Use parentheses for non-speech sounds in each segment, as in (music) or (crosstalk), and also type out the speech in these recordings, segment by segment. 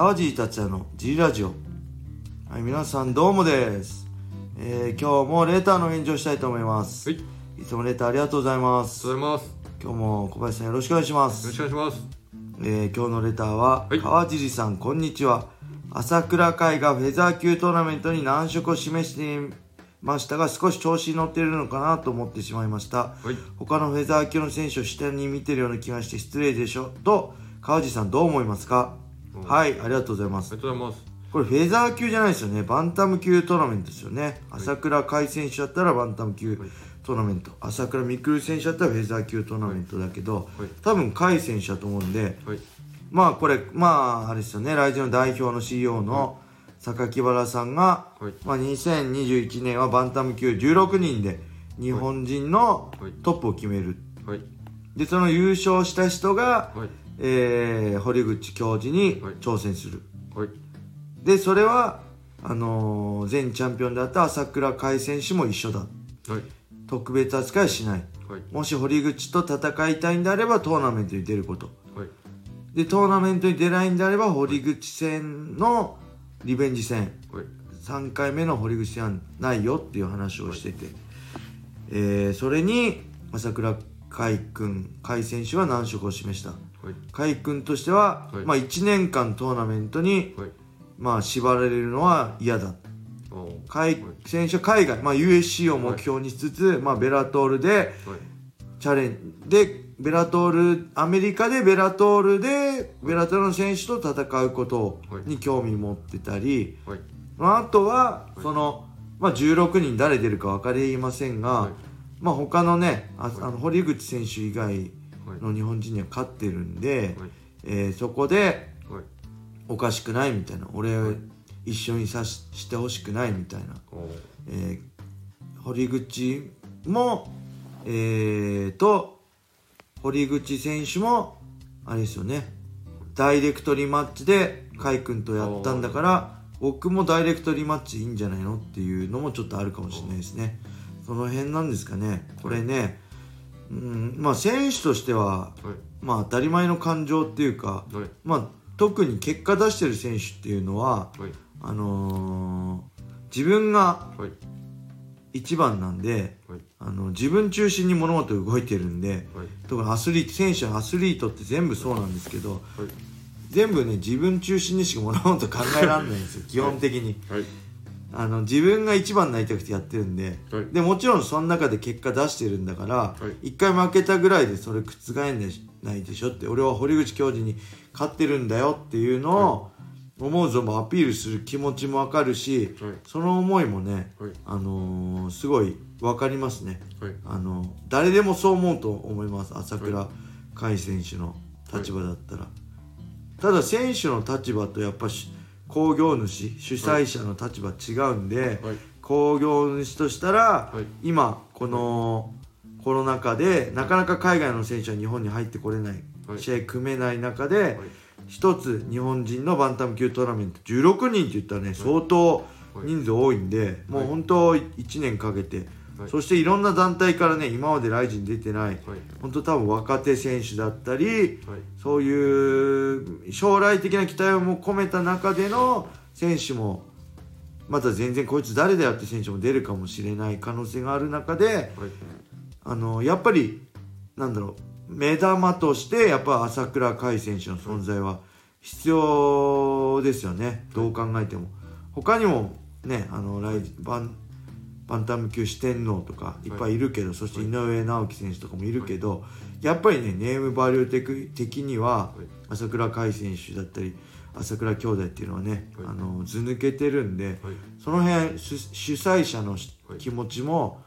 川尻達也の G ラジオ。はい皆さんどうもです、えー、今日もレターの返事をしたいと思います、はい、いつもレターありがとうございます。おはようございます。今日も小林さんよろしくお願いします。よろしくお願いします。えー今日のレターは、はい。川尻さんこんにちは。朝倉海がフェザー級トーナメントに難色を示していましたが少し調子に乗っているのかなと思ってしまいました。はい、他のフェザー級の選手を下に見てるような気がして失礼でしょ。と川尻さんどう思いますか？うん。はいありがとうございます。ありがとうございます。これフェザー級じゃないですよね。バンタム級トーナメントですよね。朝倉海選手だったらバンタム級はい。トーナメント。朝倉未来選手だったらフェザー級トーナメントだけど、はい。多分海選手だと思うんではい、まあこれまああれですよね。ライジンの代表の CEO の榊原さんが、はい。まあ、2021年はバンタム級16人で日本人のはい。トップを決める。はい、でその優勝した人が、はい、えー堀口教授にはい。挑戦する、はい、でそれはあのー前チャンピオンであった朝倉海選手も一緒だ。はい、特別扱いはしない。はい、もし堀口と戦いたいんであればトーナメントに出ること。はい、でトーナメントに出ないんであれば堀口戦のリベンジ戦。はい、3回目の堀口戦はないよっていう話をしてて、えーそれに朝倉海君海選手は難色を示したはい、海君としては、はい。まあ、1年間トーナメントに、はい、まあ、縛られるのは嫌だ。海選手は海外、まあ、USC を目標にしつつ、まあ、ベラトールではい、チャレンジでベラトールアメリカでベラトールでベラトールの選手と戦うことに興味持ってたり、あ、あとはその、まあ、16人誰出るか分かりませんが、はい。まあ、他のねああの堀口選手以外はい、の日本人には勝ってるんで、はい、えーそこではい、おかしくないみたいな。俺一緒にさししてほしくないみたいな、えー堀口もえー、と堀口選手もあれですよね。ダイレクトリマッチで甲斐君とやったんだから僕もダイレクトリマッチいいんじゃないのっていうのもちょっとあるかもしれないですね。その辺なんですかね。これね、うん、まあ選手としてははい、まあ当たり前の感情っていうかはい、まあ特に結果出してる選手っていうのははい、あのー自分がはい、一番なんではい、あの自分中心に物事動いてるんではい、特にアスリート選手はアスリートって全部そうなんですけどはい、全部ね自分中心にしか物事考えられないんですよ基本的に。はい、あの自分が一番になりたくてやってるんではい。でもちろんその中で結果出してるんだからはい。一回負けたぐらいでそれ覆んないでしょって俺は堀口教授に勝ってるんだよっていうのを思う存分アピールする気持ちもわかるしはい、その思いもねはい、あのーすごい分かりますね。はい、あの誰でもそう思うと思います朝倉海選手の立場だったら、ただ選手の立場とやっぱし興行主主催者の立場違うんで、はい、興行主としたら、はい。今このコロナ禍でなかなか海外の選手は日本に入ってこれない、はい。試合組めない中で、はい。一つ日本人のバンタム級トーナメント16人って言ったらね、相当人数多いんで、もう本当1年かけて、はい。そしていろんな団体からね今までライジン出てないはい、本当多分若手選手だったりはい、そういう将来的な期待をも込めた中での選手もまた全然こいつ誰だよって選手も出るかもしれない可能性がある中ではい、あのやっぱりなんだろう目玉としてやっぱ朝倉海選手の存在は必要ですよね。どう考えても。他にもねあのラインバンタム級四天王とかい。っぱいいるけど、そして井上直樹選手とかもいるけど、やっぱりねネームバリュー的的にははい。朝倉海選手だったり朝倉兄弟っていうのはね、はい。あの図抜けてるんで、はい、その辺主主催者の気持ちも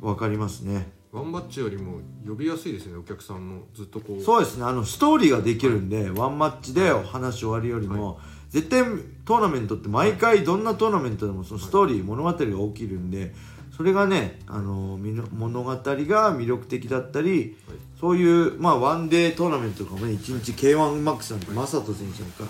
分かりますね、ワンマッチよりも呼びやすいですね、お客さんも。ずっとこう。そうですねあのストーリーができるんで、ワンマッチで話終わるよりも、絶対トーナメントって毎回どんなトーナメントでもそのストーリー、物語が起きるんでそれがねあの物語が魅力的だったり、はい。そういう、まあ、ワンデートーナメントとかもね1日 k 1マックスなんて正人選手なんかは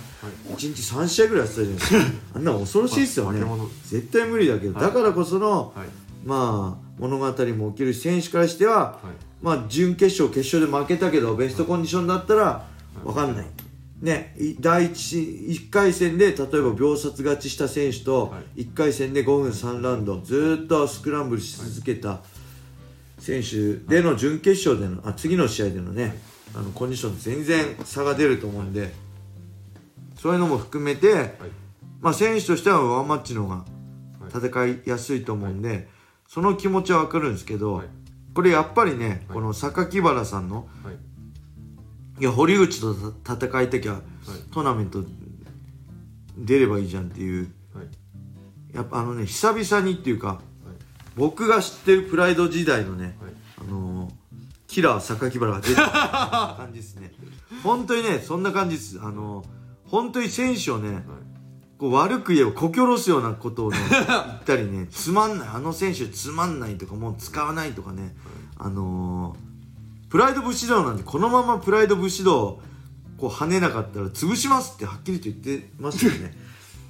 い、1日3試合ぐらいやってたじゃないですか。(laughs) あんなの恐ろしいですよね絶対無理だけど、だからこその、はい、まあ物語も起きるし選手からしては、はい、まあ準決勝決勝で負けたけどベストコンディションだったら分かんないね、い第一1回戦で例えば秒殺勝ちした選手とはい。1回戦で5分3ラウンドずーっとスクランブルし続けた選手での準決勝でのあ次の試合でのねあのコンディション全然差が出ると思うんでそういうのも含めて、はい。まあ、選手としてはワンマッチの方がはい。戦いやすいと思うんで、その気持ちは分かるんですけど、はい。これやっぱりね、はい。この榊原さんのはいいや堀口とた戦いたきゃはい。トーナメント出ればいいじゃんっていう。はい。やっぱあのね久々にっていうか僕が知ってるプライド時代のね、はい。あのーキラー榊原が出てる感じですね。(laughs) 本当にねそんな感じです。あのー本当に選手をねはい。こう悪く言えばこき下ろすようなことをね言ったりねつまんないあの選手つまんないとかもう使わないとかねあのープライド武士道なんでこのままプライド武士道をこう跳ねなかったら潰しますってはっきりと言ってますよね。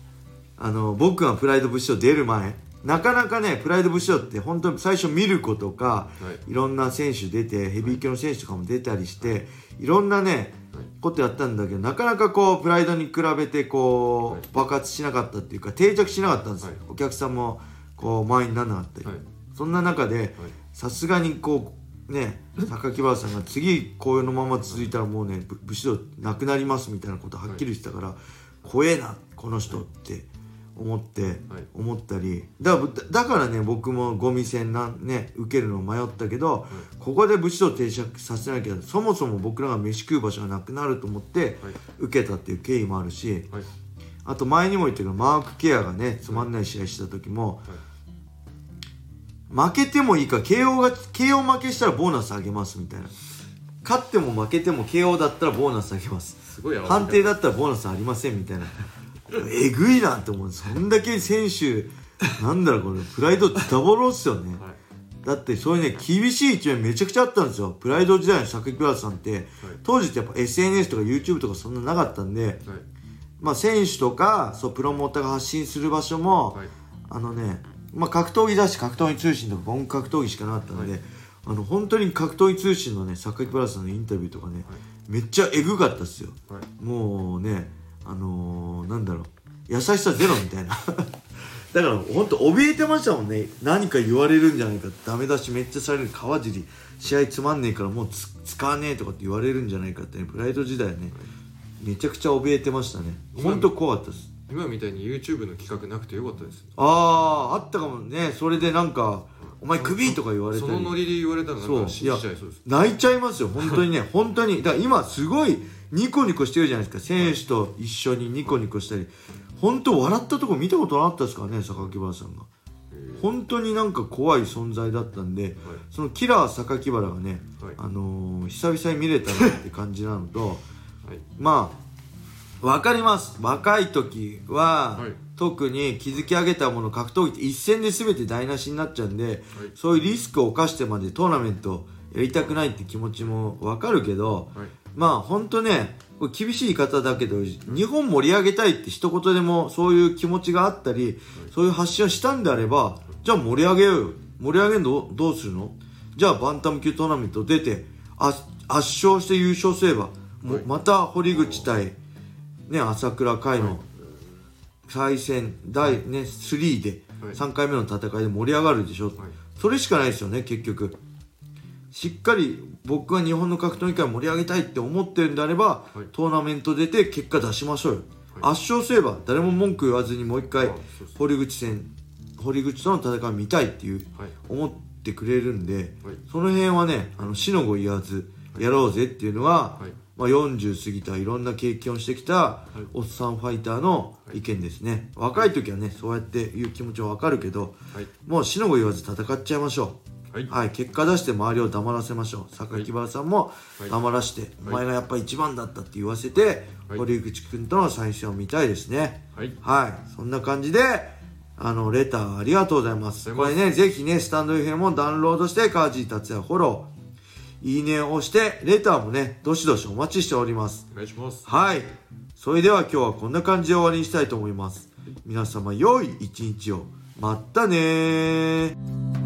(laughs) あの僕がプライド武士道出る前なかなかねプライド武士道って本当に最初見る子とかはい。いろんな選手出てヘビー級の選手とかも出たりしてい。ろんなねはい。ことやったんだけどなかなかこうプライドに比べてこはい。う爆発しなかったっていうか定着しなかったんですよ、はい。お客さんもこう前にならなかったり、はい。そんな中ではい。さすがにこうね榊原さんが次こういうのまま続いたらもうねぶ武士道なくなりますみたいなことはっきりしてたから、怖えなこの人って思って、はい。思ったり。だからだからね僕もゴミ戦なんね受けるの迷ったけど、ここで武士道定着させなきゃそもそも僕らが飯食う場所がなくなると思ってはい。受けたっていう経緯もあるしはい。あと前にも言ったけどマーク・ケアがねつまんない試合した時も、負けてもいいか KO が KO 負けしたらボーナスあげますみたいな。勝っても負けても KO だったらボーナスあげます。すごい判定だったらボーナスありませんみたいな。えぐいなって思うそんだけ選手なんだろうこれプライドダボロっすよね、はい。だってそういうね厳しい一面めちゃくちゃあったんですよ。プライド時代の榊原さんって、当時ってやっぱ SNS とか YouTube とかそんななかったんで。はい。まあ選手とかそうプロモーターが発信する場所も、はい。あのね、まあ、格闘技雑誌格闘技通信とか本格闘技しかなかったので、はい。あの本当に格闘技通信のね榊原さんのインタビューとかね、めっちゃエグかったっすよ。はい。もうねあのー、なんだろう優しさゼロみたいな。(laughs) だから本当怯えてましたもんね。何か言われるんじゃないか。ダメ出しめっちゃされる。川尻試合つまんねえからもうつ使わねえとかって言われるんじゃないかってね。プライド時代ねめちゃくちゃ怯えてましたね。本当怖かったです今みたいに YouTube の企画なくてよかったです。あああったかもね。それでなんか「お前クビ!」とか言われたり。そのノリで言われたらなんそう。か信じちゃいそうです。泣いちゃいますよ本当にね。(laughs) 本当に。だから今すごいニコニコしてるじゃないですか。選手と一緒にニコニコしたり。本当笑ったとこ見たことなかったですからね榊原さんが。本当になんか怖い存在だったんでそのキラー榊原がね、はい。あのー久々に見れたなって感じなのと (laughs) はい。まあ分かります。若い時は、はい。特に築き上げたもの格闘技って一戦で全て台無しになっちゃうんで、そういうリスクを冒してまでトーナメントやりたくないって気持ちも分かるけど、はい。まあ本当ね厳しい言い方だけど日本盛り上げたいって一言でもそういう気持ちがあったり、そういう発信をしたんであればじゃあ盛り上げようよ。盛り上げるの？どうするの？じゃあバンタム級トーナメント出てあ圧勝して優勝すれば、もうまた堀口対、ね、朝倉海の再戦第、ね、3ではい。3回目の戦いで盛り上がるでしょ、はい。それしかないですよね結局。しっかり僕が日本の格闘技界を盛り上げたいって思ってるんであれば、はい。トーナメント出て結果出しましょうよ、はい。圧勝すれば誰も文句言わずにもう一回堀口戦堀口との戦いを見たいっていうはい。思ってくれるんで、はい。その辺はねあの死の子言わずやろうぜっていうのは、はいまあ、40過ぎたいろんな経験をしてきたい。おっさんファイターの意見ですね、若い時はねそうやっていう気持ちは分かるけどはい。もう死の子言わず戦っちゃいましょう。はい。はい、結果出して周りを黙らせましょう。榊原さんもはい。黙らして、お前がやっぱ一番だったって言わせて、はい。堀口君との再戦を見たいですね。はい。はい。そんな感じであのレターありがとうございます。これねぜひねスタンド FM もダウンロードしてカージー達也フォローいいねを押してレターもねどしどしお待ちしております。お願いします。はい。それでは今日はこんな感じで終わりにしたいと思います。皆様良い一日を。まったねー